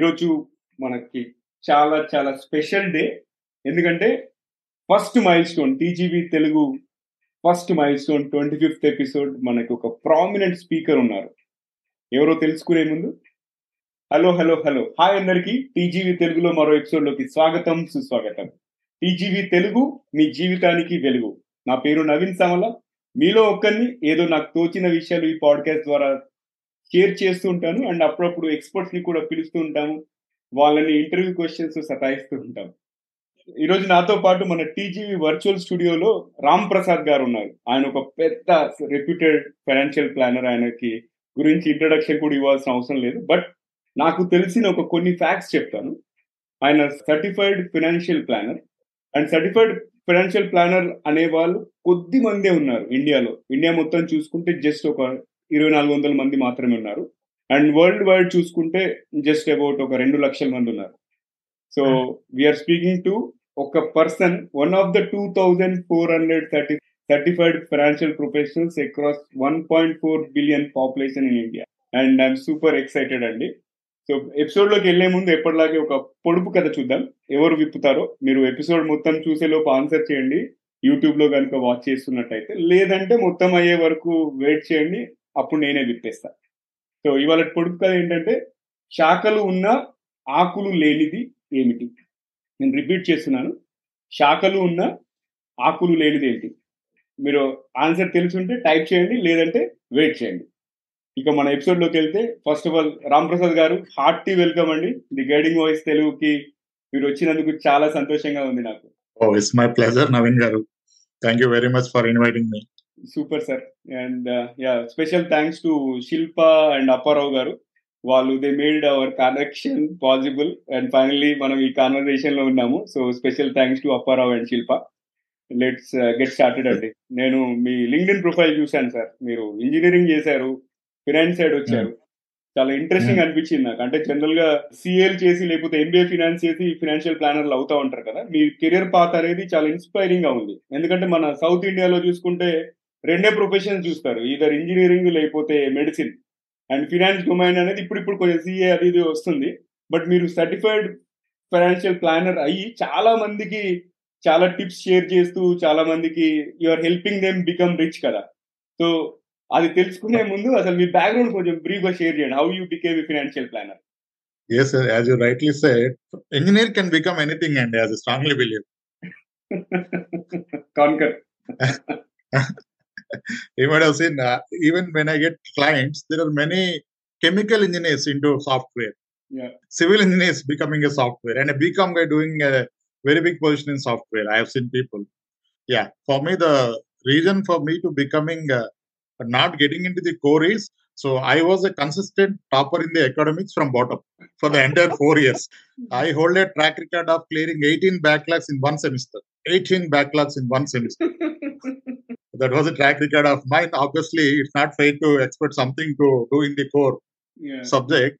ఈరోజు మనకి చాలా చాలా స్పెషల్ డే. ఎందుకంటే first milestone TGV Telugu first milestone twenty fifth episode మనకి ఒక ప్రామినెంట్ స్పీకర్ ఉన్నారు. ఎవరో తెలుసుకునే ముందు. Hello hello hello. హాయ్ అందరికీ. టీజీవీ తెలుగులో మరో ఎపిసోడ్లోకి స్వాగతం సుస్వాగతం. టీజీవీ తెలుగు మీ జీవితానికి వెలుగు. నా పేరు నవీన్ సమల. మీలో ఒక్కరిని ఏదో నాకు తోచిన విషయాలు ఈ పాడ్కాస్ట్ ద్వారా షేర్ చేస్తూ ఉంటాను. అండ్ అప్పుడప్పుడు ఎక్స్పర్ట్స్ని కూడా పిలుస్తూ ఉంటాము. వాళ్ళని ఇంటర్వ్యూ క్వశ్చన్స్ సతాయిస్తూ ఉంటాం ఈరోజు నాతో పాటు మన టీజీవి వర్చువల్ స్టూడియోలో రామ్ ప్రసాద్ గారు ఉన్నారు. ఆయన ఒక పెద్ద రెప్యూటెడ్ ఫైనాన్షియల్ ప్లానర్ ఆయనకి గురించి ఇంట్రడక్షన్ కూడా ఇవ్వాల్సిన అవసరం లేదు. బట్ నాకు తెలిసిన ఒక కొన్ని ఫ్యాక్ట్స్ చెప్తాను. ఆయన certified financial planner and certified financial planner అనే వాళ్ళు కొద్ది మందే ఉన్నారు ఇండియాలో. ఇండియా మొత్తం చూసుకుంటే జస్ట్ ఒక ఇరవై నాలుగు వందల మంది మాత్రమే ఉన్నారు. అండ్ వరల్డ్ వైడ్ చూసుకుంటే జస్ట్ అబౌట్ ఒక రెండు లక్షల మంది ఉన్నారు. So we are speaking to ఒక person one of the two thousand four hundred thirty certified financial professionals across one point four billion population in India and I'm super excited అండి. So ఎపిసోడ్లోకి వెళ్ళే ముందు ఎప్పటిలాగే ఒక పొడుపు కథ చూద్దాం. ఎవరు విప్పుతారో మీరు ఎపిసోడ్ మొత్తం చూసేలోపు ఆన్సర్ చేయండి. యూట్యూబ్లో కనుక వాచ్ చేస్తున్నట్టయితే. లేదంటే మొత్తం అయ్యే వరకు వెయిట్ చేయండి. అప్పుడు నేనే విప్పేస్తా. సో ఇవాళ పొడుపు కథ ఏంటంటే శాఖలు ఉన్న ఆకులు లేనిది ఏమిటి? నేను రిపీట్ చేస్తున్నాను. శాఖలు ఉన్న ఆకులు లేనిది ఏంటి మీరు ఆన్సర్ తెలుసుంటే టైప్ చేయండి లేదంటే వెయిట్ చేయండి. ఇక మన ఎపిసోడ్లోకి వెళ్తే first of all Ram Prasad గారు హార్టీ వెల్కమ్ అండి. ది గైడింగ్ వాయిస్ తెలుగుకి మీరు వచ్చినందుకు చాలా సంతోషంగా ఉంది నాకు. Oh it's my pleasure Naveen గారు. Thank you very much for inviting me super sir. And yeah special thanks to Shilpa and Apparao గారు. వాళ్ళు they made our connection possible and finally మనం ఈ కాన్వర్సేషన్లో ఉన్నాము. So special thanks to Apparao and Shilpa let's get started అండి. నేను మీ LinkedIn profile చూశాను సార్ మీరు ఇంజనీరింగ్ చేశారు ఫినాన్స్ సైడ్ వచ్చారు. చాలా ఇంట్రెస్టింగ్ అనిపించింది నాకు. అంటే జనరల్గా సిఎల్ చేసి లేకపోతే ఎంబీఏ ఫినాన్స్ చేసి ఫినాన్షియల్ ప్లానర్లు అవుతా ఉంటారు కదా. మీ కెరియర్ పాత్ అనేది చాలా ఇన్స్పైరింగ్గా ఉంది. ఎందుకంటే మన సౌత్ ఇండియాలో చూసుకుంటే రెండే ప్రొఫెషన్స్ చూస్తారు. ఈధర్ ఇంజనీరింగ్ లేకపోతే మెడిసిన్ అండ్ ఫినాన్స్ డొమైన్ అనేది ఇప్పుడు ఇప్పుడు కొంచెం సిఏ అది ఇది వస్తుంది. బట్ మీరు సర్టిఫైడ్ ఫైనాన్షియల్ ప్లానర్ అయ్యి చాలా మందికి చాలా టిప్స్ షేర్ చేస్తూ చాలా మందికి are helping them become rich కదా. సో అది తెలుసుకునే ముందు అసలు మీ బ్యాక్గ్రౌండ్ కొంచెం బ్రీఫ్గా షేర్ చేయండి. How you became financial planner Yes, sir. As you rightly said, engineer can become anything, and as I strongly believe. Conquer You might have seen, uh, even when I get clients, there are many chemical engineers into software. Yeah. Civil engineers becoming a software, and a BCom guy doing a very big position in software. I have seen people. Yeah, for me, the reason for me to becoming uh, not getting into the core is so I was a consistent topper in the academics from bottom for the entire four years. I hold a track record of clearing 18 backlogs in one semester. 18 backlogs in one semester. that was a track record of mine. Obviously, it's not fair to expect something to do in the core subject.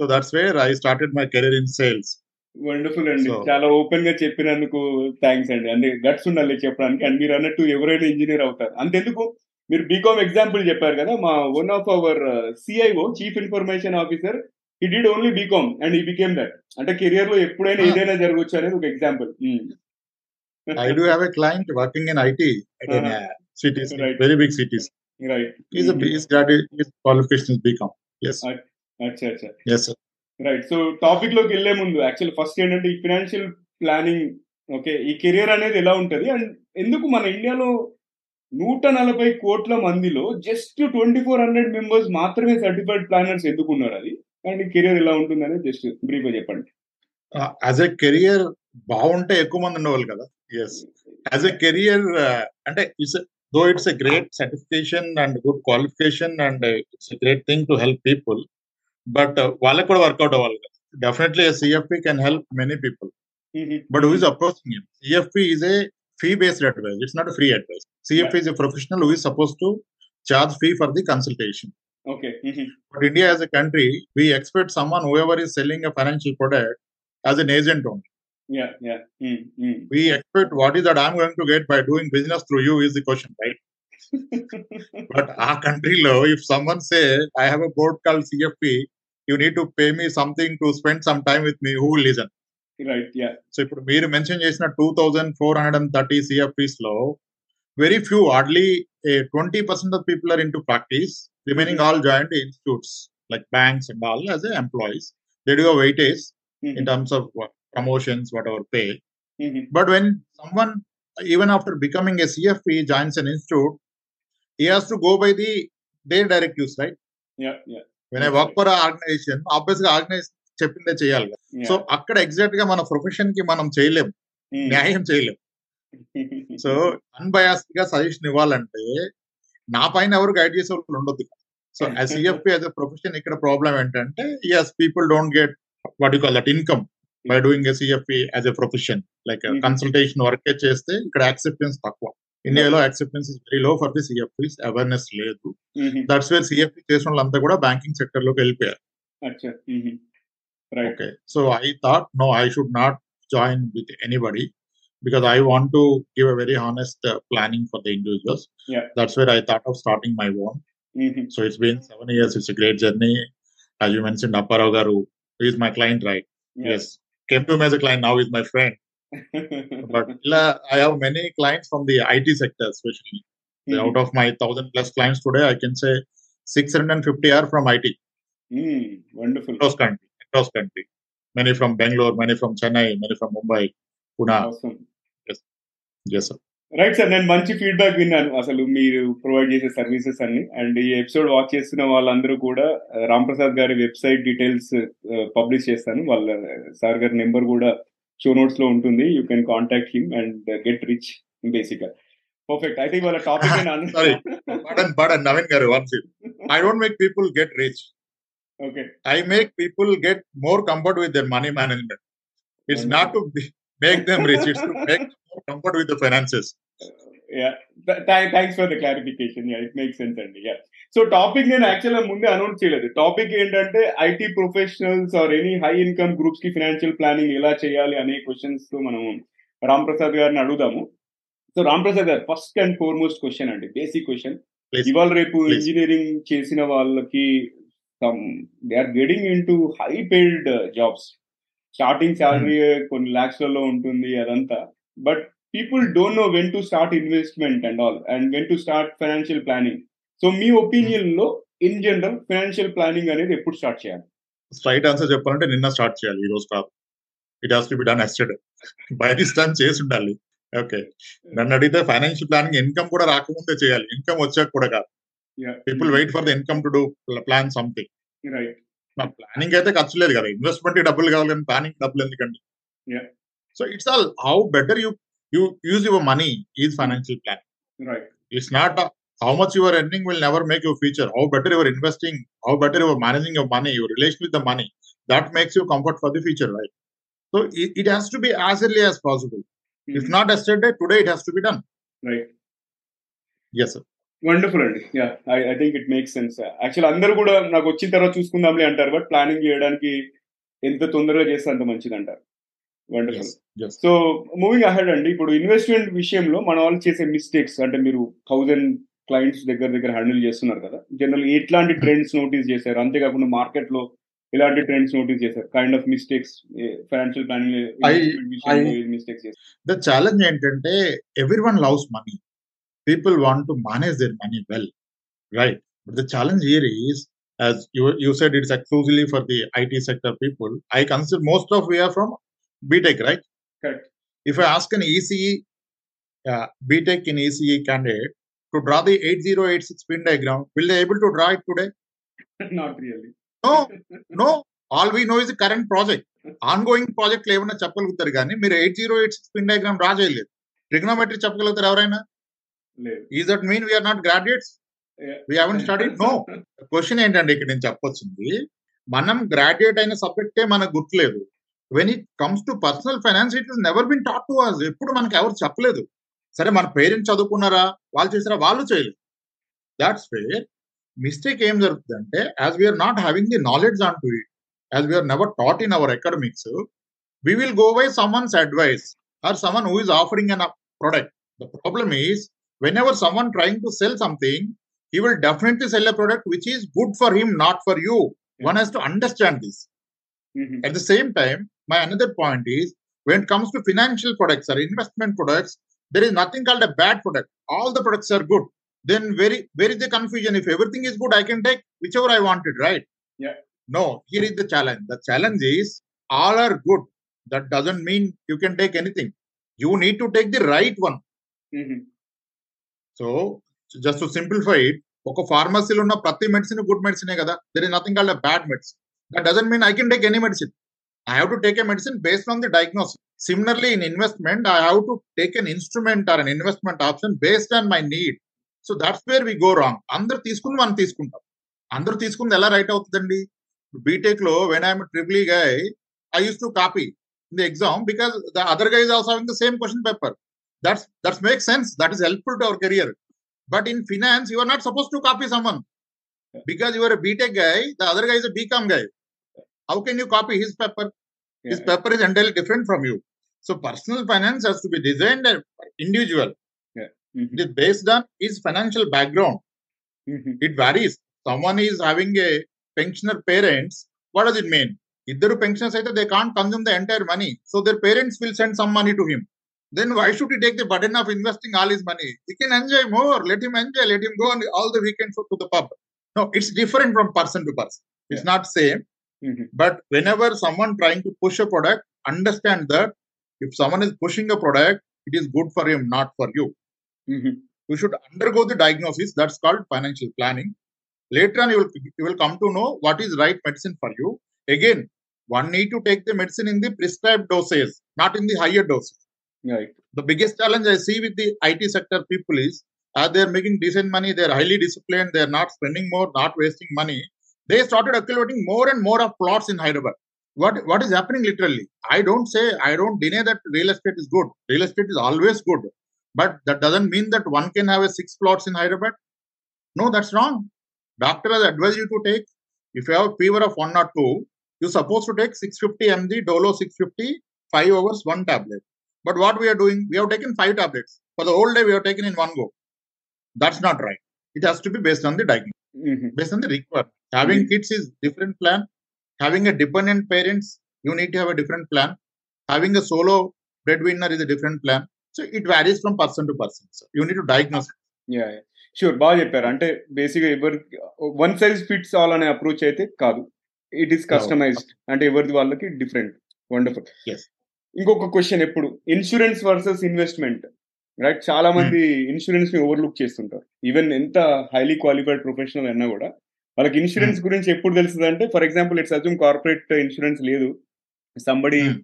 So that's where I started my career in sales. Wonderful అండి చాలా ఓపెన్గా చెప్పినందుకు thanks అండి అంటే guts ఉండాలి చెప్పడానికి. And మీరు అన్నట్టు ఎవరైనా ఇంజనీర్ అవుతారు. అంతెందుకు? మీరు బీకామ్ ఎగ్జాంపుల్ చెప్పారు కదా మా one of our CIO chief information officer he did only BCom and he became that అంటే కెరియర్లో ఎప్పుడైనా Ah. ఏదైనా జరగవచ్చు అనేది ఒక example I do have a client working in IT at in, uh, cities, Right. very big cities. Right He's a he's graduate, his qualification is BCom. Yes, అచ్చా అచ్చా yes, sir. Right so టాపిక్లోకి వెళ్ళే ముందు actual first ఏంటంటే ఈ financial planning okay ఈ career అనేది ఎలా ఉంటది? అండ్ ఎందుకు మన ఇండియాలో నూట నలభై కోట్ల మందిలో just twenty four hundred members మాత్రమే సర్టిఫైడ్ ప్లానర్స్ ఎందుకు ఉన్నారు అది అండ్ కెరియర్ ఎలా ఉంటుంది అనేది జస్ట్ బ్రీఫ్గా చెప్పండి. As a career, బాగుంటే ఎక్కువ మంది ఉండేవాళ్ళు కదా? ఎస్ యాజ్ ఎ కెరియర్ అంటే it's Though it's a great certification and good qualification and it's a great thing to help people but వాళ్ళకి కూడా వర్కౌట్ అవ్వాలి కదా definitely CFP can help many people But who is approaching him? CFP is a fee-based advice. It's not a free advice. CFP is a professional who is supposed to charge fee for the consultation. Okay But India as a country, we expect someone, whoever is selling a financial product, as an agent only. Yeah yeah We expect what is that I'm going to get by doing business through you is the question, right? But our country law, if someone say, I have a board called CFP, you need to pay me something to spend some time with me who listen right yeah so ఇప్పుడు మీరు mention చేసిన two thousand four hundred and thirty CFEs లో very few hardly twenty percent of people are in to practice remaining all joint institutes like banks and all as a employees they do weightage in terms of what, Promotions, whatever pay. But when someone, even after becoming a CFP, joins an institute, he has to go by the their directives, right? Yeah yeah When I work for an organization, obviously organization చెప్పిందే చేయాలి so అక్కడ ఎగ్జాక్ట్గా మన ప్రొఫెషన్కి మనం చేయలేం న్యాయం చేయలేం so అన్బయాస్డ్గా suggestion ఇవ్వాలంటే నా పైన ఎవరు గైడ్ చేసే వాళ్ళు ఉండొద్దు so as CFP as a profession ఇక్కడ ప్రాబ్లం ఏంటంటే yes people don't get what you call that income by doing a CFP as a profession like Mhm. Consultation work చేస్తే ఇక్కడ యాక్సెప్టెన్స్ తక్కువ ఇండియాలో acceptance is very low for the CFPs awareness లేదు that's where CFP చేసిన వాళ్ళంతా కూడా banking సెక్టర్లోకి వెళ్ళిపోయారు Okay. So I thought, no, I should not join with anybody because I want to give a very honest uh, planning for the individuals. Yeah. That's where I thought of starting my own. So it's been seven years. It's a great journey. As you mentioned, Apparao Garu is my client, right? Yes. came to him as a client, now is my friend. but uh, I have many clients from the IT sector, especially. Mm. Out hmm. of my thousand plus clients today, I can say 650 are from IT. Mm, wonderful. Cross country, cross country. Many from Bangalore, many from Chennai, many from Mumbai, Pune. Awesome. Yes, yes sir. Right sir నేను మంచి feedback విన్నాను. అసలు మీరు provide చేసే services అన్ని. And ఈ episode watch చేస్తున్న వాళ్ళందరూ కూడా రామ్ ప్రసాద్ గారి వెబ్సైట్ డీటెయిల్స్ పబ్లిష్ చేస్తాను. వాళ్ళ సార్ గారి నెంబర్ కూడా షో నోట్స్లో ఉంటుంది. You can contact him and get rich బేసిక్గా పర్ఫెక్ట్ అయితే ఇవాళ topic one second. I don't make people get rich. Okay make people get more comfort with their money management. It's not to be- make them rich, it's to make comfort with the finances. Yeah thanks for the clarification yeah it make sense అండి yeah so topic నేను యాక్చువల్గా ముందే announce చేయలేదు. Topic ఏంటంటే IT professionals or any high income గ్రూప్స్కి financial planning ఎలా చేయాలి అనే క్వశ్చన్స్తో మనం రామ్ ప్రసాద్ గారిని అడుగుదాము. సో రామ్ ప్రసాద్ గారు ఫస్ట్ అండ్ ఫార్మోస్ట్ క్వశ్చన్ అండి. Basic question. ఇవాళ రేపు. ఇంజనీరింగ్ చేసిన వాళ్ళకి they are getting in to high paid jobs starting salary కొన్ని లాక్స్లలో ఉంటుంది అదంతా. But people don't know when to start investment and all and when to start financial planning. So మీ ఒపీనియన్లో ఇన్ జనరల్ ఫైనాన్షియల్ ప్లానింగ్ అనేది ఎప్పుడు start చేయాలి? Straight answer చెప్పాలంటే నిన్న స్టార్ట్ చేయాలి ఈ రోజు కాదు. It has to be done yesterday by this time చేసి ఉండాలి. ఓకే. నన్ను అడిగితే ఫైనాన్షియల్ ప్లానింగ్ ఇన్కమ్ కూడా రాకముందే చేయాలి. ఇన్కమ్ వచ్చాక కూడా కాదు. People wait for the income to do plan something right నా ప్లానింగ్ అయితే ఖర్చు లేదు కదా ఇన్వెస్ట్మెంట్ డబ్బులు కావాలి కానీ ప్లానింగ్ డబ్బులు ఎందుకండి Yeah. So it's all how better you you use your money is financial plan right it's not how much you are earning will never make your future how better you are investing how better you are managing your money your relation with the money that makes you comfort for the future right so it, it has to be as early as possible if not yesterday today it has to be done right yes sir Wonderful అండి. Yeah I I think it makes sense actual అందరూ కూడా నాకు వచ్చిన తర్వాత చూసుకుందాంలే అంటారు but planning చేయడానికి ఎంత తొందరగా చేస్తే అంత మంచిది అంటారు వండర్ఫుల్ సో మూవింగ్ అహెడ్ అండి ఇప్పుడు ఇన్వెస్ట్మెంట్ విషయంలో మన వాళ్ళు చేసే మిస్టేక్స్ అంటే మీరు థౌజండ్ క్లయింట్స్ దగ్గర దగ్గర హ్యాండిల్ చేస్తున్నారు కదా జనరల్ ఎట్లాంటి ట్రెండ్స్ నోటీస్ చేశారు? అంతేకాకుండా మార్కెట్లో ఎలాంటి ట్రెండ్స్ నోటీస్ చేశారు? Kind of mistakes financial planning mistakes the challenge ఏంటంటే everyone loves money. people want to manage their money well right but the challenge here is as you, you said it's exclusively for the it sector people i consider most of we are from btech right Correct. if i ask an ece uh, btech in ece candidate to draw the 8086 pin diagram will they able to draw it today not really no no all we know is the current project ongoing project ఏమైనా చెప్పగలుగుతారు కానీ మీరు eight zero eight six pin diagram draw చేయలేదు trigonometry చెప్పగలుగుతారు ఎవరైనా లేదు is that mean we are not graduates we haven't study no question ఏంటంటే ఇక్కడ నేను చెప్పొచ్చింది. మనం గ్రాడ్యుయేట్ అయిన సబ్జెక్టే మనకు గుర్తులేదు. When it comes to personal finance it is never been taught to us ఎప్పుడు మనకు ఎవరు చెప్పలేదు. సరే మన పేరెంట్స్ చదువుకున్నారా? వాళ్ళు చేసారా వాళ్ళు చేయలేదు. దాట్స్ వేర్ మిస్టేక్ ఏం జరుగుతుందంటే as we are not having the knowledge on to it as we are never taught in our academics we will go by someone's advice or someone who is offering an up product. The problem is whenever someone trying to sell something, he will definitely sell a product which is good for him, not for you. One has to understand this. Mm-hmm. At the same time, my another point is when it comes to financial products or investment products, there is nothing called a bad product. All the products are good. Then very where is the confusion? If everything is good, I can take whichever I wanted, right? Yeah. No, here is the challenge. The challenge is all are good. That doesn't mean you can take anything. You need to take the right one. Mm-hmm. So just simplify it ఒక ఫార్మసీలో ఉన్న ప్రతి medicine good మెడిసినే కదా? There is nothing called bad medicine that doesn't mean I can take any medicine I have to take a medicine based on the diagnosis similarly in investment I have to take an instrument or an investment option based on my need so that's where we go wrong అందరు తీసుకుని మనం తీసుకుంటాం. అందరు తీసుకుంది ఎలా right అవుతుందండి? బీటెక్లో when I'm triple guy I use to copy in the exam because the other guys also having the same question paper That's that makes sense. That is helpful to our career. But in finance, you are not supposed to copy someone because you are a BTech guy. The other guy is a BCom guy. How can you copy his paper? Yeah. His paper is entirely different from you. So personal finance has to be designed individual. Yeah. Mm-hmm. It is based on his financial background. Mm-hmm. It varies. Someone is having a pensioner parents. What does it mean? Idharu pensioners they can't consume the entire money. So their parents will send some money to him then why should he take the burden of investing all his money? He can enjoy more. Let him enjoy. Let him go on all the weekends to the pub. No, it's different from person to person. It's not same. Mm-hmm. But whenever someone trying to push a product, understand that if someone is pushing a product, it is good for him, not for you. Mm-hmm. You should undergo the diagnosis. That's called financial planning. Later on, you will you will come to know what is right medicine for you. Again, one need to take the medicine in the prescribed doses, not in the higher doses. Right. the biggest challenge i see with the it sector people is as they're making decent money they're highly disciplined they're not spending more not wasting money. They started accumulating more and more of plots in hyderabad. What what is happening literally? I don't say i don't deny that real estate is good. Real estate is always good. But that doesn't mean that one can have a six plots in hyderabad. No that's wrong. Doctor has advised you to take if you have a fever of one or two you're supposed to take 650 MD, dolo 650 five hours one tablet but what we are doing we have taken five tablets for the whole day we have taken in one go that's not right it has to be based on the diagnosis hmm. based on the requirement. Having kids is different plan. Having a dependent parents, you need to have a different plan. Having a solo breadwinner is a different plan. So it varies from person to person. So you need to diagnose. it. Yeah sure బాగా చెప్పారు అంటే basic ఎవరి one size fits all అనే approach అయితే కాదు it is customised అంటే ఎవరిది వాళ్ళకి డిఫరెంట్ వండర్ఫుల్ Yes. ఇంకొక క్వశ్చన్ ఎప్పుడు? ఇన్సూరెన్స్ వర్సెస్ ఇన్వెస్ట్మెంట్ రైట్ చాలా మంది ఇన్సూరెన్స్ని ఓవర్లుక్ చేస్తుంటారు. ఈవెన్ ఎంత హైలీ క్వాలిఫైడ్ ప్రొఫెషనల్ అయినా కూడా వాళ్ళకి ఇన్సూరెన్స్ గురించి ఎప్పుడు తెలుస్తుంది అంటే for example it's assume corporate insurance లేదు. Somebody Hmm.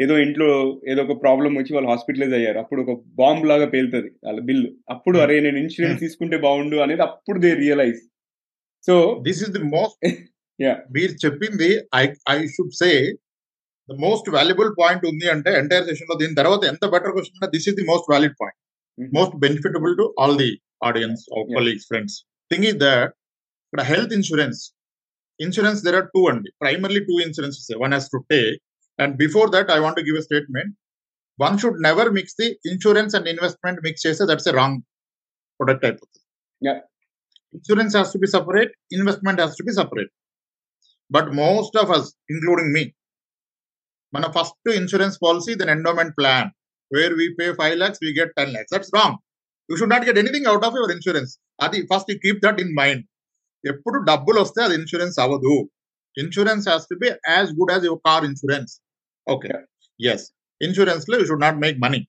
ఏదో ఇంట్లో ఏదో ఒక ప్రాబ్లం వచ్చి వాళ్ళు హాస్పిటలైజ్ అయ్యారు. అప్పుడు ఒక బాంబ్ లాగా పేలుతుంది వాళ్ళ బిల్లు అప్పుడు Hmm. అరే నేను ఇన్సూరెన్స్ తీసుకుంటే బాగుండు అనేది అప్పుడు they realise so is the most. Yeah. మీరు చెప్పింది I I should say the most valuable point ఉంది అంటే ఎంటైర్ సెషన్లో దీని తర్వాత ఎంత బెటర్ క్వశ్చన్ అంటే this is the most valid point. Most benefitable to all the audience. Colleagues friends thing is that ఇక్కడ health insurance insurance there are two అండి primarily two insurances one has to take and before that I want give a statement one should never mix the insurance and investment mix చేస్తే that's a wrong product అయిపోతుంది. Insurance has to be separate investment has to be separate but most of us including me మన first insurance policy then endowment plan where we pay five lakhs we get ten lakhs that's wrong you should not get anything out of your insurance అది first you keep that in mind ఎప్పుడు డబ్బులు వస్తే అది insurance అవ్వదు. Insurance has to be as good as your car insurance okay yes ఇన్సూరెన్స్లో you should not make money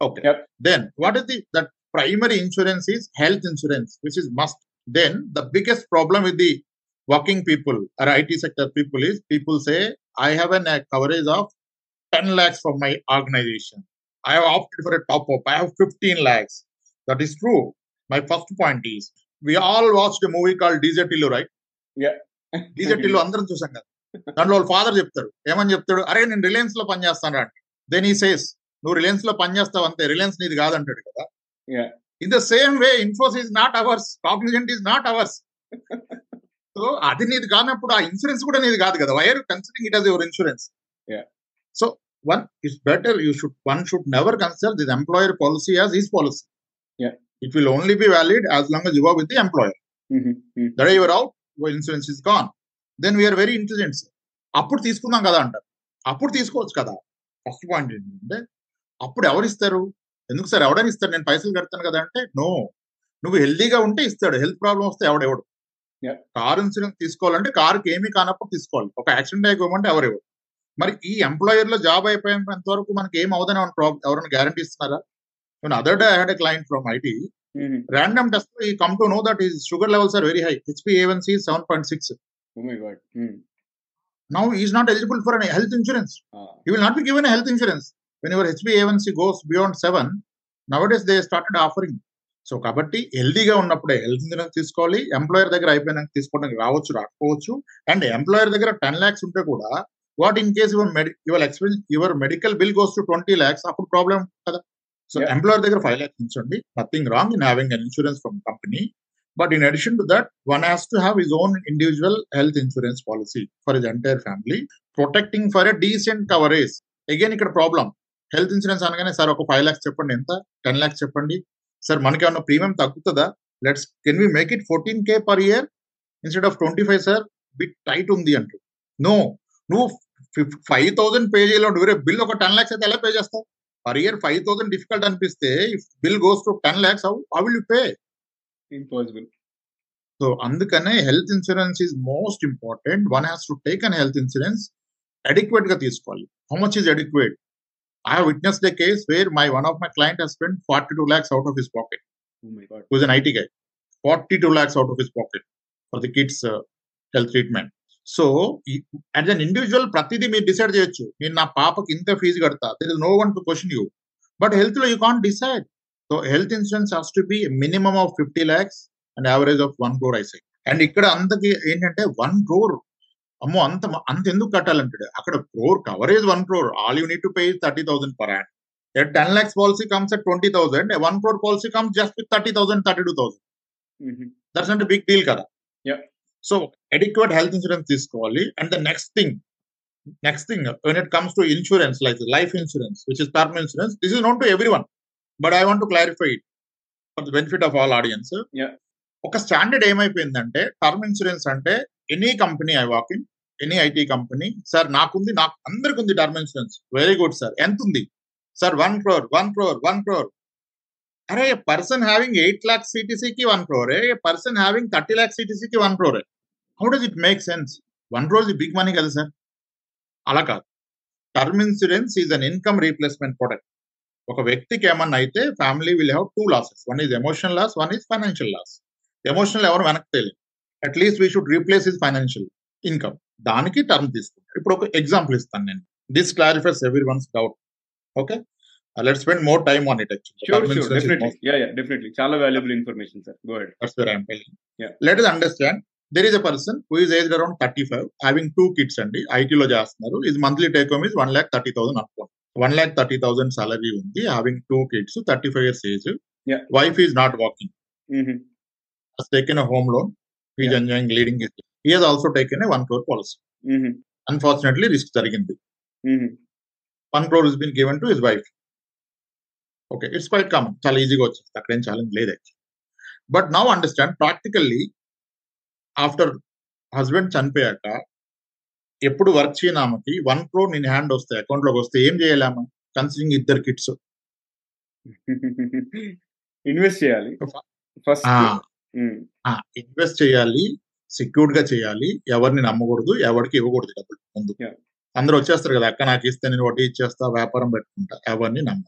okay Yep. Then what is the that primary insurance is health insurance, which is must. Then the biggest problem with the working people or IT sector people is people say, I have an coverage of ten lakhs for my organisation I have opted for top up I have fifteen lakhs that is true my first point is we all watch the movie call DJ Tillu right DJ Tillu అందరం చూసాం కదా. దాంట్లో వాళ్ళ father చెప్తాడు. ఏమని చెప్తాడు? అరే నేను రిలయన్స్లో పనిచేస్తాను అంటే దెన్ ఈ సేస్ నువ్వు రిలయన్స్లో పనిచేస్తావు అంతే. రిలయన్స్ నీది కాదంటాడు కదా. In the same way Infosys not ours Cognizant is not ours so అది నీది కానప్పుడు ఆ ఇన్సూరెన్స్ కూడా నీది కాదు కదా. We're considering it as your insurance. So one is better you should one should never consider this employer policy as his policy. It will only be valid as long employer. Mhm. Mhm. the day you're out your insurance is gone. Then we are very intelligent అప్పుడు తీసుకుందాం కదా అంటారు. అప్పుడు తీసుకోవచ్చు కదా. First point ఏంటంటే అప్పుడు ఎవరు ఇస్తారు? ఎందుకు సార్ ఎవడని ఇస్తాడు నేను పైసలు కడతాను కదా అంటే నో నువ్వు హెల్దీగా ఉంటే ఇస్తాడు. హెల్త్ ప్రాబ్లం వస్తే ఎవడెవడు. కార్ ఇన్సూరెన్స్ తీసుకోవాలంటే కార్కి ఏమీ కానప్పుడు తీసుకోవాలి. ఒక యాక్సిడెంట్ అయిపోమంటే ఎవరెవరు మరి ఈ ఎంప్లాయర్లో జాబ్ అయిపోయేంత వరకు మనకి ఏం అవదని ఎవరైనా గ్యారంటీ ఇస్తున్నారా? Other day had a client from IT random test he come to know that is sugar levels are very high HP A1C seven point six now is not eligible for health insurance you will not be given a health insurance. When your HbA1c goes beyond seven. Nowadays they started offering. So కాబట్టి హెల్దీగా ఉన్నప్పుడే health insurance తీసుకోవాలి employer దగ్గర అయిపోయినాక తీసుకోవడానికి రావచ్చు రాకపోవచ్చు. And employer దగ్గర టెన్ ల్యాక్స్ ఉంటే కూడా what in case your medi your expense your medical bill goes to twenty lakhs అప్పుడు ప్రాబ్లం కదా. సో. ఎంప్లాయర్ దగ్గర ఫైవ్ ల్యాక్స్ ఉంచండి. Nothing wrong in having an insurance from company but in addition to that one has to have his own individual health insurance policy for his entire family protecting for a decent coverage again ఇక్కడ problem health insurance అనగానే sir ఒక five lakhs చెప్పండి ఎంత? Ten lakhs చెప్పండి. Sir మనకి ఏమన్నా premium తగ్గుతుందా? Let's can we make it fourteen K per year instead of twenty five sir bit tight ఉంది అంటూ. నో నువ్వు ఫైవ్ థౌసండ్ పే చేయాలి వేరే బిల్ ఒక టెన్ లాక్స్ అయితే ఎలా పే చేస్తావు? Per year five thousand difficult అనిపిస్తే if bill goes to ten lakhs how will you pay impossible so అందుకనే health insurance is most important one has to take an health insurance అడిక్వేట్గా తీసుకోవాలి. How much is adequate have witness the case where my one of my client he's spend forty two lakhs out of his pocket oh my God who's an IT guy, 42 lakhs out of his pocket for the kids' uh, health treatment. So as an individual ప్రతిదీ మీరు decide చేయొచ్చు నేను నా పాపకి ఇంత fee కడతా there is no one to question you but హెల్త్లో you can't decide so health insurance has to be minimum of fifty lakhs and average of one crore I say and ఇక్కడ అంతకి ఏంటంటే one crore అమ్మో అంత అంత ఎందుకు కట్టాలంటాడు అక్కడ crore coverage one crore all you need to pay thirty thousand per ad A 10 lakhs policy comes at 20,000. A 1 crore policy comes just with 30,000, 32,000. That's not a big deal కదా Yeah. సో adequate health insurance తీసుకోవాలి and the next thing next thing when it comes to insurance like life insurance which is term insurance this is known to everyone but I want to clarify it for the benefit of all audience Yeah. ఒక standard ఏమైపోయిందంటే term insurance అంటే any company I walk in any IT company sir నాకుంది నాకు అందరికి ఉంది term insurance very good sir ఎంత ఉంది sir one crore one crore one crore అరే పర్సన్ హ్యావింగ్ ఎయిట్ లాక్ సిటీసీకి one crore a person having thirty lakh సిటీసీకి one crore how does it make sense one crore big money కదా sir అలా కాదు. Term insurance is an income replacement product ఒక వ్యక్తికి ఏమన్నా అయితే family will have two losses one is emotional loss one is financial loss emotional ఎవరు వెనక్కి తెలియదు at least we should replace is financial income దానికి టర్మ్ తీసుకుంటారు. ఇప్పుడు ఒక ఎగ్జాంపుల్ ఇస్తాను నేను. This clarifies everyone's doubt okay let spend more time on it sure sure definitely yeah yeah definitely చాలా valuable information sir go ahead That's where I'm telling. Yeah. Let us understand. There is a person who is aged around 35, having two kids అండి. ఐటీలో చేస్తున్నారు. Is monthly take home is one lakh thirty thousand అనుకోండి one lakh thirty thousand salary ఉంది. Having two kids thirty five years age. Wife is not working taken a home loan is. Enjoying leading he has also taken a one crore policy unfortunately risk జరిగింది. One crore is been given to his wife okay it's quite common చాలా ఈజీగా వచ్చేస్తుంది. అక్కడ ఏం challenge లేదు but now understand practically after husband చనిపోయాక ఎప్పుడు work చేయని ఆమెకి వన్ క్రోర్ నేను హ్యాండ్ వస్తే అకౌంట్లోకి వస్తే ఏం చేయాలి ఆమె? కన్సిడరింగ్ ఇద్దరు కిట్స్ ఇన్వెస్ట్ చేయాలి. ఫస్ట్ ఇన్వెస్ట్ చేయాలి సెక్యూర్డ్గా చేయాలి. ఎవరిని నమ్మకూడదు ఎవరికి ఇవ్వకూడదు డబ్బులు ముందు. అందరూ వచ్చేస్తారు కదా అక్క నాకు ఇస్తే నేను వడ్డీ ఇచ్చేస్తా వ్యాపారం పెట్టుకుంటా. ఎవరిని నమ్మ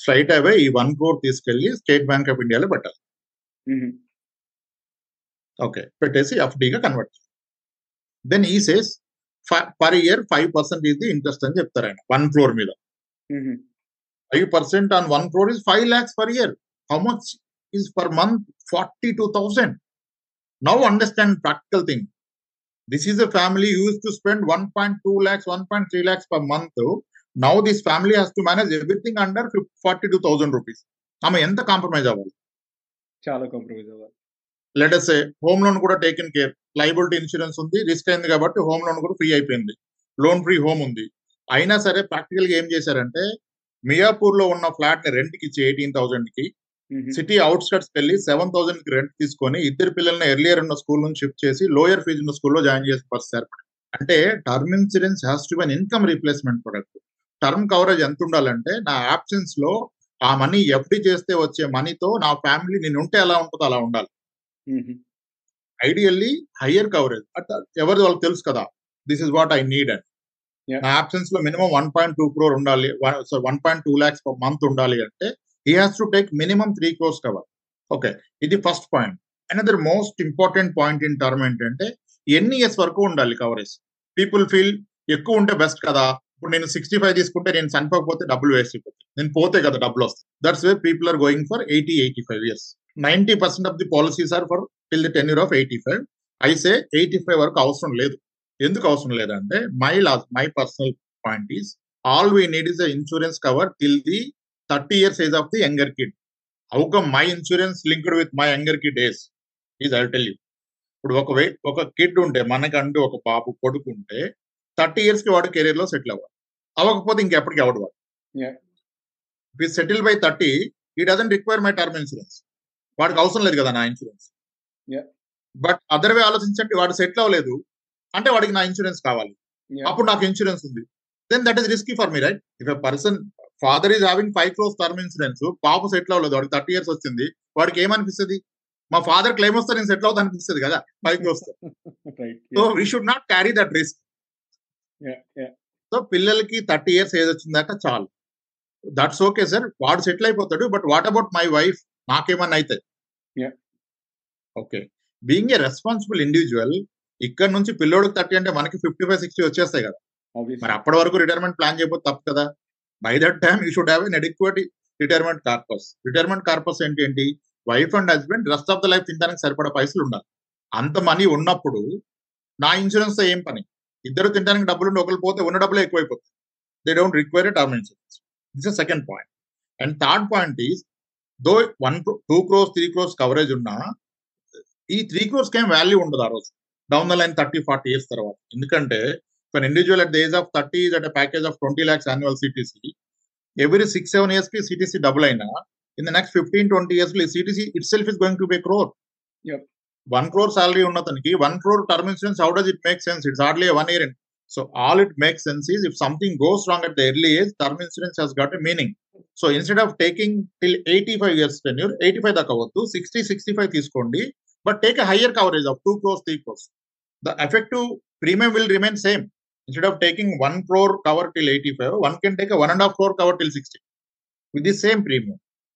స్ట్రైట్ అవే ఈ వన్ క్రోర్ తీసుకెళ్ళి స్టేట్ బ్యాంక్ ఆఫ్ ఇండియాలో పెట్టాలి. ఓకే. పెట్టేసి ఎఫ్డీగా కన్వర్ట్ దెన్ ఈ says per year five percent ఇది ఇంట్రెస్ట్ అని చెప్తారు ఆయన వన్ క్రోర్ మీద. Five percent on one crore is five lakhs per year. How much? Is per month forty two thousand now understand practical thing this is a family use to spend one point two lakhs one point three lakhs per month now this family has to manage everything under forty two thousand rupees ఆమె ఎంత compromise అవ్వాలి? చాలా compromise అవ్వాలి. లెటర్స్ home loan కూడా taken care liability insurance ఉంది risk అయింది కాబట్టి హోమ్ లోన్ కూడా ఫ్రీ అయిపోయింది. లోన్ ఫ్రీ హోమ్ ఉంది. అయినా సరే ప్రాక్టికల్గా ఏం చేశారంటే మియాపూర్లో ఉన్న ఫ్లాట్ని రెంట్కి ఇచ్చి ఎయిటీన్ థౌసండ్ కి హుహు. సిటీ ఔట్‌స్కట్స్‌కి వెళ్ళి 7000కి రెంట్ తీసుకొని ఇద్దరు పిల్లల్ని ఎర్లియర్ ఉన్న స్కూల్ నుంచి షిఫ్ట్ చేసి లోయర్ ఫీజ్ ఉన్న స్కూల్‌లో జాయిన్ చేసే పరిస్థితి. అంటే term insurance has to be an income replacement product. Term coverage ఎంత ఉండాలంటే నా అబ్సెన్స్‌లో ఆ మనీ ఎఫ్‌డి చేస్తే వచ్చే మనీతో నా ఫ్యామిలీ నేనుంటే ఎలా ఉంటదో అలా ఉండాలి. Ideally hire coverage. అట్ ఎవరిది వాళ్ళకి తెలుసు కదా! This is what I need. Yeah! నా అబ్సెన్స్‌లో మినిమమ్ 1.2 క్రోర్ ఉండాలి. వ సో 1.2 లాక్స్ పర్ మంత్ ఉండాలి అంటే he has to take minimum 3 crores cover. Okay. ఇది first point. Another most important point in term ఏంటంటే ఎన్ని ఇయర్స్ వరకు ఉండాలి కవరేజ్. పీపుల్ ఫీల్ ఎక్కువ ఉంటే బెస్ట్ కదా! ఇప్పుడు నేను 65 తీసుకుంటే నేను చనిపోకపోతే డబ్బులు వేస్ట్ అయిపోతాయి. నేను పోతే కదా డబ్బులొస్తాయి. That's way people are going for 80, 85 years. 90% of the policies are for till the tenure of 85. I say 85 వరకు అవసరం లేదు. ఎందుకు అవసరం లేదంటే my loss my personal point is all we need is the insurance cover till the 30 years age of the younger kid. Come my insurance linked with my younger kid age is I tell you. ఇప్పుడు ఒక వే ఒక kid ఉంటే మనకంటూ ఒక బాబు కొడుకు ఉంటే 30 ఇయర్స్‌కి వాడు కెరియర్‌లో సెటిల్ అవ్వాలి. అవ్వకపోతే ఇంకెప్పటికి అవ్వడు వాడు. Settle by 30 he doesn't require my term insurance. వాడికి అవసరం లేదు కదా నా insurance. Yeah! But other way ఆలోచించండి వాడు సెటిల్ అవ్వలేదు. అంటే వాడికి నా ఇన్స్యూరెన్స్ కావాలి. అప్పుడు నాకు ఇన్స్యూరెన్స్ ఉంది. Then that is risky for me right. If a person father is having 5 crores term insurance పాప సెటిల్ అవ్వలేదు. వాడికి 30 ఇయర్స్ వచ్చింది. వాడికి ఏమనిపిస్తది? మా ఫాదర్ క్లెయిమ్ వస్తే నేను సెటిల్ అవుతా అనిపిస్తది కదా! 5 క్రోర్స్‌తో. Right. So! We should not carry that risk. So పిల్లలకి 30 ఇయర్స్ ఏజ్ వచ్చిందాక చాలు. That's okay sir. వాడు సెటిల్ అయిపోతాడు. But what about my wife? నాకేమన్నా అయితే? Okay. Being a responsible individual ఇక్కడ నుంచి పిల్లోడికి 30 అంటే మనకి 55, 60 వచ్చేస్తాయి కదా! మరి. అప్పటి వరకు రిటైర్మెంట్ ప్లాన్ చేయకపోతే తప్పు కదా! By that time you should have an adequate retirement corpus. Retirement corpus ఏంటి? Wife and husband rest of the life తినడానికి సరిపడా పైసలు ఉండాలి. అంత మనీ ఉన్నప్పుడు నా ఇన్సూరెన్స్ ఏం పని? ఇద్దరు తినడానికి డబ్బులు ఉండి ఒకరు పోతే ఉన్న డబ్బులే ఎక్కువైపోతాయి. They don't require a term insurance this is second point. And third point is though 1 క్రో 2 క్రోర్స్, 3 క్రోర్స్ కవరేజ్ ఉన్నా ఈ త్రీ క్రోర్స్‌కి ఏం వాల్యూ ఉండదు ఆ రోజు. డౌన్ ద లైన్ 30, 40 ఇయర్స్ తర్వాత. ఎందుకంటే for individual at the age of 30 is at a package of 20 lakhs annual CTC. Every 6, 7 ఇయర్స్‌కి సీటీసీ డబుల్ అయినా ఇన్ ద నెక్స్ట్ 15, 20 ఇయర్స్‌లో ఈ CTC itself is going to be a crore. Yup. 1 crore salary ఉన్నతనికి 1 crore term insurance how does it make sense? It's hardly a 1 year. So all it makes sense is if something goes wrong at the early age term insurance has got a meaning. So instead of taking till 85 years tenure 85 దాకా వద్దు. 60, 65 తీసుకోండి. But take a higher coverage of 2 crores, 3 crores. The effective premium will remain same. Instead of taking 1 crore cover till 85 one can take a 1 ½ crore cover till 60 with the same premium.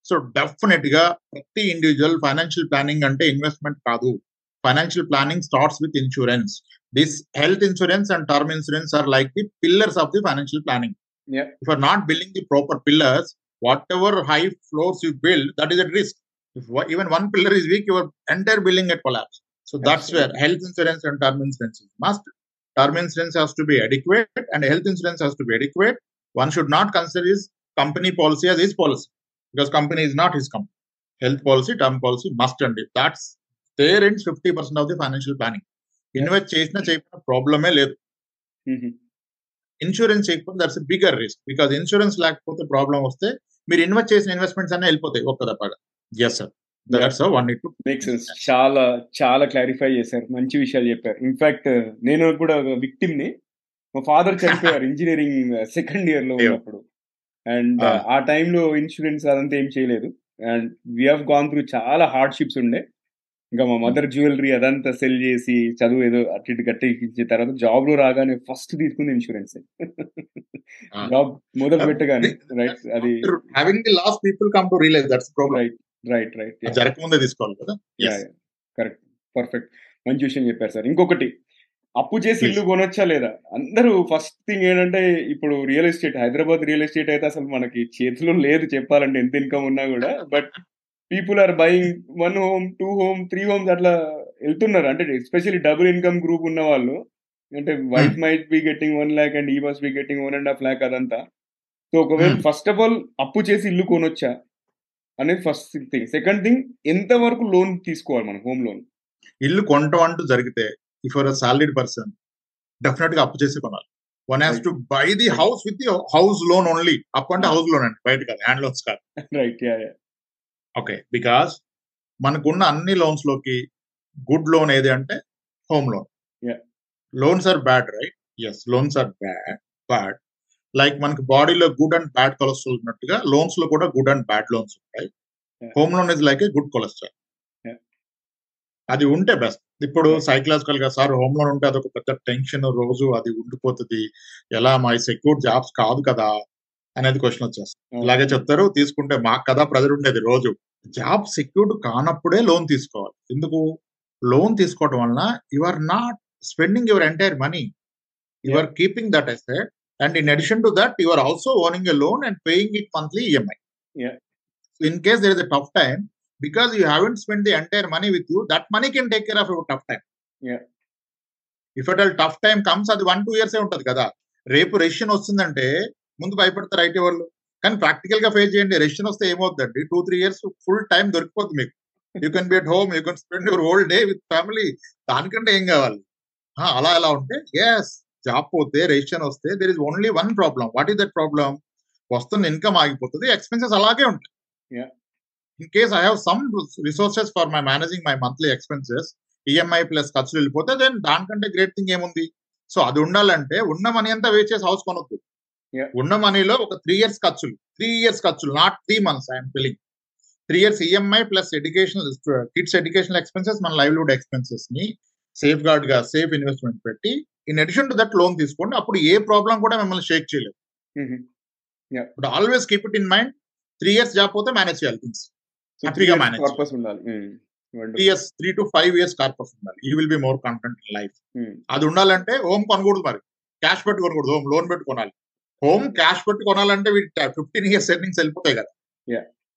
So డెఫినెట్‌గా ప్రతి individual financial planning అంటే investment కాదు. Financial planning starts with insurance. This health insurance and term insurance are like the pillars of the financial planning. Yeah! If you are not building the proper pillars, whatever high floors you build, that is at risk. If one- even one pillar is weak, your entire building get collapse. So that's where Absolutely. health insurance and term insurance has to be adequate and health insurance has to be adequate one should not consider is company policy as is policy because company is not his company health policy term policy must అండి that's there in fifty percent of the financial planning invest చేసిన చేయకపోయిన ప్రాబ్లమే లేదు. Mm-hmm. Insurance చేయకపోతే that's bigger risk because insurance లేకపోతే problem వస్తే మీరు invest చేసిన ఇన్వెస్ట్మెంట్స్ అన్నీ వెళ్ళిపోతాయి ఒక్క దప్పగా yes sir that's one need to make sense. చాలా చాలా క్లారిఫై చేశారు. మంచి విషయాలు చెప్పారు. ఇన్‌ఫాక్ట్ నేను కూడా ఒక విక్టిమ్‌ని. మా ఫాదర్ చనిపోయారు ఇంజినీరింగ్ సెకండ్ ఇయర్‌లో అయ్యో! ఉన్నప్పుడు. అండ్ ఆ! టైంలో ఇన్స్యూరెన్స్ అదంతా ఏం చేయలేదు. And we have gone through చాలా హార్డ్‌షిప్స్ ఉండే. ఇంకా మా. మదర్ జ్యువెలరీ అదంతా సెల్ చేసి చదువు ఏదో అటు ఇటు కట్టించిన తర్వాత జాబ్‌లో రాగానే ఫస్ట్ తీసుకుంది ఇన్స్యూరెన్సే. ఆ! జాబ్ మొదలు పెట్టగానే రైట్ అది having the last people come to realise that's problem right. Right. Right. Correct తీసుకోవాలి కదా! కరెక్ట్. పర్ఫెక్ట్. మంచి విషయం చెప్పారు సార్. ఇంకొకటి అప్పు చేసి ఇల్లు కొనొచ్చా లేదా? అందరూ ఫస్ట్ థింగ్ ఏంటంటే ఇప్పుడు real estate Hyderabad real estate అయితే అసలు మనకి చేతిలో లేదు చెప్పాలంటే ఎంత ఇన్‌కమ్ ఉన్నా కూడా. But people are buying 1 home, 2 home, 3 homes అట్లా వెళ్తున్నారు. అంటే ఎస్పెషల్లీ డబుల్ ఇన్‌కమ్ గ్రూప్ ఉన్నవాళ్ళు అంటే హ్మ్. Wife might be getting 1 lakh and he must be getting 1 ½ lakh అదంతా. సో ఒకవేళ. ఫస్ట్ ఆఫ్ ఆల్ అప్పు చేసి ఇల్లు కొనొచ్చా? అనేది ఫస్ట్ థింగ్. సెకండ్ థింగ్ ఎంత వరకు లోన్ తీసుకోవాలి మనం హోమ్ లోన్? ఇల్లు కొనటం అంటూ జరిగితే if you're a salaried person డెఫినెట్‌గా అప్పు చేసి కొనాలి. One right. To buy the house with house loan only. అప్పు అంటే! హౌస్ లోన్ అండి. బయట కాదు. హ్యాండ్ లోన్స్ కాదు. రైట్. ఓకే బికాస్ మనకున్న అన్ని లోన్స్లోకి గుడ్ లోన్ ఏది అంటే home loan. Loans are bad right yes loans are bad bad like మనకి బాడీలో గుడ్ అండ్ బ్యాడ్ కొలెస్ట్రాల్ ఉన్నట్టుగా లోన్స్లో కూడా గుడ్ అండ్ బ్యాడ్ లోన్స్ ఉంటాయి. Home loan is like a good cholesterol. అది ఉంటే బెస్ట్ ఇప్పుడు. సైకలాజికల్గా సార్ హోమ్ లోన్ ఉంటే అదొక పెద్ద టెన్షన్ రోజు అది ఉండిపోతుంది. ఎలా మా సెక్యూర్ జాబ్స్ కాదు కదా అనేది క్వశ్చన్ వచ్చేస్తుంది. ఇలాగే చెప్తారు తీసుకుంటే మాకు కదా ప్రెజర్ ఉండేది రోజు. జాబ్ సెక్యూర్డ్ కానప్పుడే లోన్ తీసుకోవాలి. ఎందుకు? లోన్ తీసుకోవడం వలన you are not spending your entire money you are keeping that asset and in addition to that you are also owning a loan and paying it monthly EMI Yeah. In case there is a tough time because you haven't spend the entire money with you that money can take care of your tough time Yeah. If at all tough time comes అది one two years ఉంటది కదా. రేపు రెషన్ వస్తుందంటే ముందు భయపడతారు IT వాళ్ళు. కానీ ప్రాక్టికల్గా ఫేస్ చేయండి. రెషన్ వస్తే ఏమవుతుందండి? Two three years full time దొరికిపోతుంది మీకు. You can be at home you can spend your whole day with family దానికంటే ఏం కావాలి? అలా ఎలా ఉంటే? ఎస్ జాబ్ పోతే రెషన్ వస్తే there is only one problem what is that problem వస్తున్న ఇన్కమ్ ఆగిపోతుంది ఎక్స్పెన్సెస్ అలాగే ఉంటాయి. Yeah. In case I have some resources for my managing my monthly expenses EMI plus ఖర్చులు వెళ్ళిపోతే దెన్ దానికంటే గ్రేట్ థింగ్ ఏముంది? సో అది ఉండాలంటే ఉన్న మనీ అంతా వేస్ట్ చేసి హౌస్ కొనొద్దు. ఉన్న మనీలో ఒక త్రీ ఇయర్స్ ఖర్చులు త్రీ ఇయర్స్ ఖర్చులు not three months I'm feeling three years EMI plus education kids educational expenses మన లైవ్లీహుడ్ ఎక్స్పెన్సెస్ని సేఫ్ గార్డ్గా సేఫ్ ఇన్వెస్ట్మెంట్ పెట్టి in addition to that loan తీసుకోండి అప్పుడు ఏ ప్రాబ్లం కూడా మిమ్మల్ని షేక్ చేయలేదు. ఇప్పుడు always keep it in mind three years job పోతే మేనేజ్ చేయాలి థింగ్స్ హ్యాపీగా మేనేజ్ పర్పస్ ఉండాలి. Three years three to five years corpus ఉండాలి. ఈ will be more confident in life అది ఉండాలంటే హోమ్ కొనకూడదు మరి. క్యాష్ పెట్టి కొనకూడదు హోమ్ లోన్ పెట్టి కొనాలి. హోమ్ క్యాష్ పెట్టి కొనాలంటే వీటి ఫిఫ్టీన్ ఇయర్స్ సేవింగ్స్ వెళ్ళిపోతాయి కదా.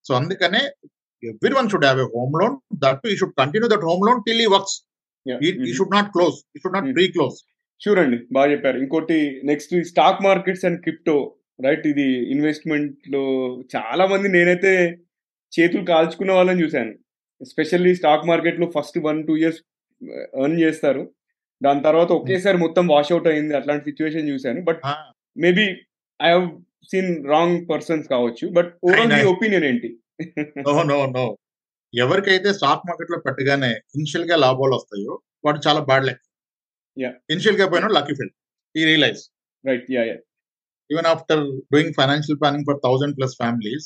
సో అందుకనే every one should have a home loan that you should continue that home loan till he works he should not close he should not. Preclose sure అండి బాగా చెప్పారు. ఇంకోటి next stock markets and crypto right ఇది ఇన్వెస్ట్మెంట్లో చాలా మంది నేనైతే చేతులు కాల్చుకున్న వాళ్ళని చూశాను. ఎస్పెషల్లీ స్టాక్ మార్కెట్లో first one two years earn చేస్తారు. దాని తర్వాత ఒకేసారి మొత్తం వాష్ అవుట్ అయింది అట్లాంటి సిచ్యువేషన్ చూశాను. But maybe I have seen wrong persons కావచ్చు. బట్ ఓవరాల్ మీ Nice. ఒపీనియన్ ఏంటి? ఎవరికైతే స్టాక్ మార్కెట్లో పెట్టగానే ఇనిషియల్గా లాభాలు వస్తాయో వాడు చాలా బ్యాడ్ లెక్క. ఇనిషియల్గా పోయిన లక్కీ ఫీల్డ్ ఈ realise right yeah yeah even after doing financial planning for thousand plus families,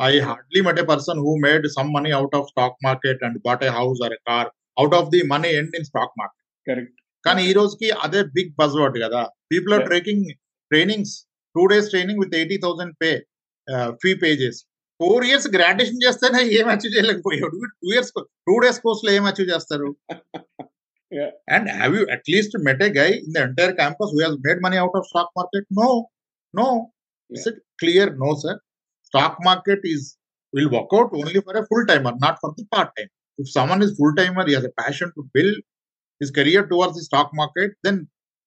I hardly met a person who made some money out of stock market and bought a house or a car out of the money end in stock market. Correct కానీ ఈ రోజుకి అదే big buzz word కదా people are. Taking trainings two days training with eighty thousand pay fee pages four years graduation చేస్తేనే ఏం achieve చేయలేకపోయాడు two years two days కోర్స్లో ఏం అచీవ్ చేస్తారు Yeah. And have you at least met a guy in the entire campus who has made money out of stock market no no is it clear no sir stock market is will work out only for a full timer, not for the part time. If someone is full timer, he has a passion to build his career towards the stock market, then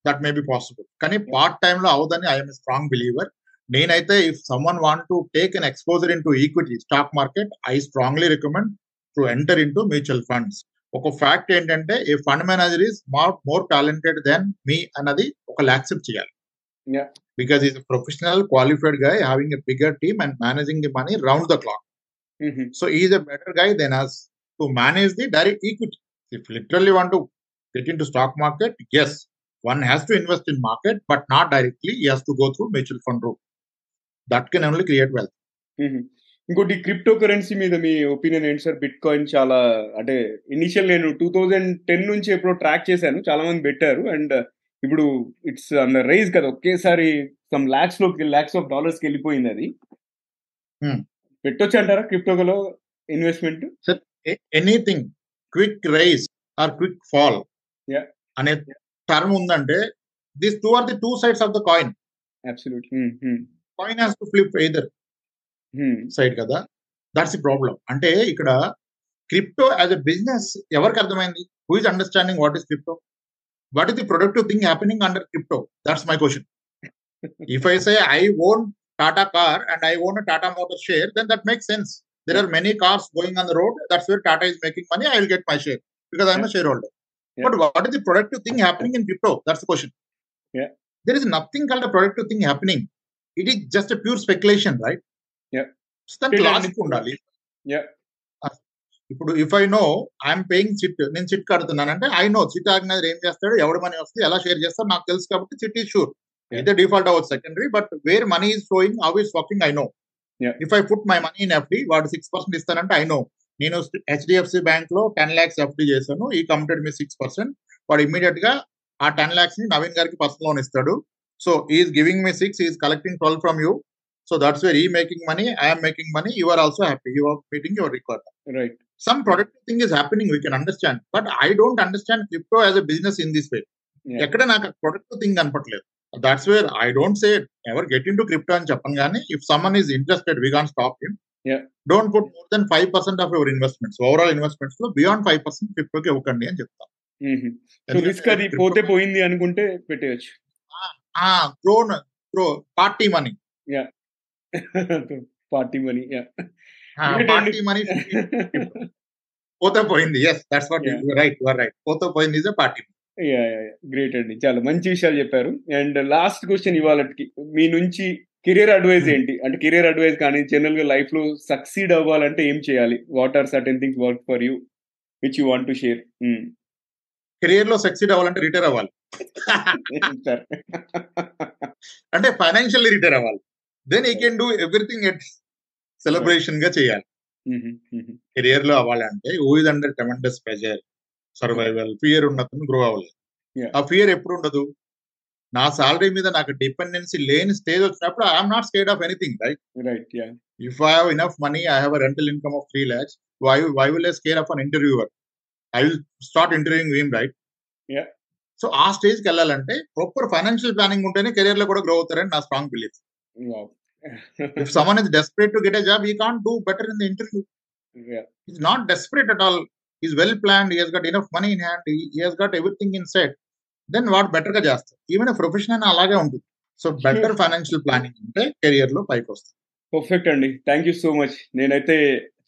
that may be possible. కానీ part time లో అవదని I'm strong believer నేనైతే if someone want to take an exposure in to equity stock market I strongly recommend to enter in to mutual funds ఒక fact ఏంటంటే a fund manager is more more talented than me అన్నది ఒక accept చేయాలి Yeah. Because is professional క్వాలిఫైడ్గా having a bigger team and managing the money round the clock So he is a better guy than us to manage the direct equity. If literally want to get into stock market, yes, one has to invest in market, but not directly. He has to go through mutual fund route. That can only create wealth. ఇంకోటి crypto currency మీద మీ opinion ఏంటి sir bitcoin చాలా అంటే initial నేను two thousand ten నుంచి ఎప్పుడో track చేశాను చాలా మంది పెట్టారు అండ్ ఇప్పుడు ఇట్స్ అండ్ రైజ్ కదా. ఒకేసారి సమ్ లాక్స్లోకి లాక్స్ ఆఫ్ డాలర్స్కి వెళ్ళిపోయింది అది. Hmm. పెట్టొచ్చు అంటారా క్రిప్టోలో investment anything quick rise or quick fall Yeah. అనే టర్మ్ ఉందంటే these two are the two sides of the coin absolute coin has to flip either side కదా? దట్స్ ది ప్రాబ్లం అంటే ఇక్కడ క్రిప్టో యాజ్ ఎ బిజినెస్ ఎవరికి అర్థమైంది? Who is understanding what is crypto what is the productive thing happening under crypto that's my question if I say I own Tata car and I own Tata motor share then that make sense there are many cars going on the road that's where Tata is making money I will get my share because I'm shareholder. But what is the productive thing happening in crypto that's question. There is nothing called productive thing happening it is just pure speculation right. దానికి Still logic ఉండాలి. Yeah. ఇప్పుడు if I know I'm paying chit నేను chit కడుతున్నాను అంటే I know chit organiser ఏం చేస్తాడు ఎవరి money వస్తే ఎలా షేర్ చేస్తాడు నాకు తెలుసు కాబట్టి చిట్ ఈస్ షూర్. అయితే డిఫాల్ట్ అవ్వచ్చు secondary but where money is flowing how is working I know. If I put my money in FD వాడు సిక్స్ పర్సెంట్ ఇస్తానంటే ఐ నో నేను హెచ్డిఎఫ్సి బ్యాంక్లో టెన్ లాక్స్ ఎఫ్డి చేశాను ఈ కమిటెడ్ మీ సిక్స్ పర్సెంట్ వాడు ఇమీడియట్గా ఆ టెన్ లాక్స్ని నవీన్ గారికి పర్సనల్ లోన్ ఇస్తాడు. So is giving me six is collecting twelve from you so that's where he making money I'm making money you are also happy you are meeting your requirement right some productive thing is happening we can understand but i don't understand crypto as a business in this way. Yeah. ఎక్కడ నాకు productive thing కనపట్లేదు that's where I don't say ever get into crypto అని చెప్పను కానీ if someone is interested we can stop him Yeah. Don't put more than five percent of your investments overall ఇన్వెస్ట్మెంట్స్లో beyond five percent క్రిప్టోకి ఇవ్వకండి అని చెప్తాను so risk అది పోతే పోయింది అనుకుంటే పెట్టేయచ్చు. Grow grow party money party money party money పోతే పోయింది. Yes that's what. Right your right పోతే పోయింది ఇస్ పార్టీ గ్రేట్ అండి చాలా మంచి విషయాలు చెప్పారు. అండ్ లాస్ట్ క్వశ్చన్ ఇవాళకి మీ నుంచి కెరియర్ అడ్వైజ్ ఏంటి? అంటే కెరియర్ అడ్వైజ్ కానీ జనరల్గా లైఫ్లో సక్సీడ్ అవ్వాలంటే ఏం చేయాలి? What are certain things work for you which you want to share కెరియర్లో సక్సీడ్ అవ్వాలంటే రిటైర్ అవ్వాలి. అంటే ఫైనాన్షియల్లీ రిటైర్ అవ్వాలి. Then he can do everything at సెలబ్రేషన్గా చేయాలి. కెరియర్లో అవ్వాలంటే is under tremendous pressure survival fear ఉన్నతను grow అవ్వాలి. Yeah. ఆ ఫియర్ ఎప్పుడు ఉండదు? నా సాలరీ మీద నాకు డిపెండెన్సీ లేని స్టేజ్ వచ్చినప్పుడు I'm not scared of anything right right if I have enough money I have rental income of three lakhs why why will scare of an interviewer I will start interviewing them right Yeah. So ఆ స్టేజ్కి వెళ్ళాలంటే proper financial planning ఉంటేనే కెరియర్లో కూడా grow అవుతారని నా strong belief if someone is desperate to get a job, he can't do better in the interview. He's not desperate at all. He's well planned. He has got enough money in hand. He, he has got everything in set. Then what better గా చేస్తారు even profession అని అలాగే ఉంటుంది so better financial planning ఉంటే కెరియర్లో పైకి వస్తుంది perfect అండి థ్యాంక్ యూ సో మచ్ నేనైతే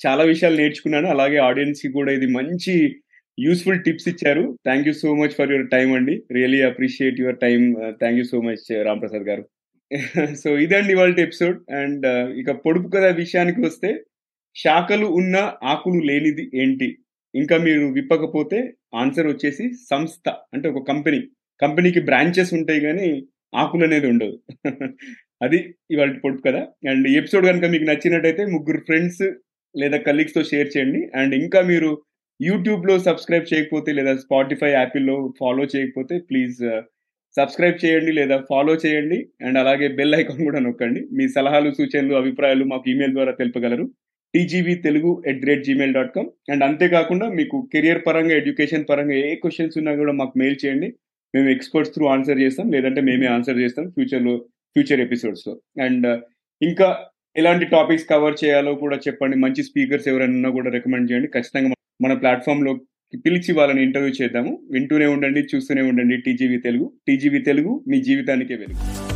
చాలా విషయాలు నేర్చుకున్నాను అలాగే ఆడియన్స్కి కూడా ఇది మంచి యూస్ఫుల్ టిప్స్ ఇచ్చారు thank you so much for your time అండి really appreciate your time thank you so much Ram Prasad గారు సో ఇదండి ఇవాళ ఎపిసోడ్ అండ్ uh, ఇక పొడుపు కథ విషయానికి వస్తే శాఖలు ఉన్న ఆకులు లేనిది ఏంటి? ఇంకా మీరు విప్పకపోతే ఆన్సర్ వచ్చేసి సంస్థ అంటే ఒక కంపెనీ కంపెనీకి బ్రాంచెస్ ఉంటాయి కానీ ఆకులు అనేది ఉండదు అది ఇవాళ పొడుపు కదా అండ్ ఎపిసోడ్ కనుక మీకు నచ్చినట్టయితే ముగ్గురు ఫ్రెండ్స్ లేదా కలీగ్స్తో షేర్ చేయండి. అండ్ ఇంకా మీరు యూట్యూబ్లో సబ్స్క్రైబ్ చేయకపోతే లేదా స్పాటిఫై యాపిల్లో ఫాలో చేయకపోతే ప్లీజ్ సబ్స్క్రైబ్ చేయండి లేదా ఫాలో చేయండి అండ్ అలాగే బెల్ ఐకాన్ కూడా నొక్కండి. మీ సలహాలు సూచనలు అభిప్రాయాలు మాకు ఈమెయిల్ ద్వారా తెలుపగలరు. TGV Telugu at rate Gmail dot com. And అంతేకాకుండా మీకు కెరియర్ పరంగా ఎడ్యుకేషన్ పరంగా ఏ క్వశ్చన్స్ ఉన్నా కూడా మాకు మెయిల్ చేయండి. మేము ఎక్స్పర్ట్స్ త్రూ ఆన్సర్ చేస్తాం. లేదంటే మేమే ఆన్సర్ చేస్తాం ఫ్యూచర్లో ఫ్యూచర్ ఎపిసోడ్స్లో. అండ్ ఇంకా ఎలాంటి టాపిక్స్ కవర్ చేయాలో కూడా చెప్పండి. మంచి స్పీకర్స్ ఎవరైనా కూడా రికమెండ్ చేయండి. ఖచ్చితంగా మన ప్లాట్ఫామ్లో పిలిచి వాళ్ళని ఇంటర్వ్యూ చేద్దాము. వింటూనే ఉండండి చూస్తూనే ఉండండి టీజీవీ తెలుగు. టీజీవీ తెలుగు మీ జీవితానికే వెలుగు.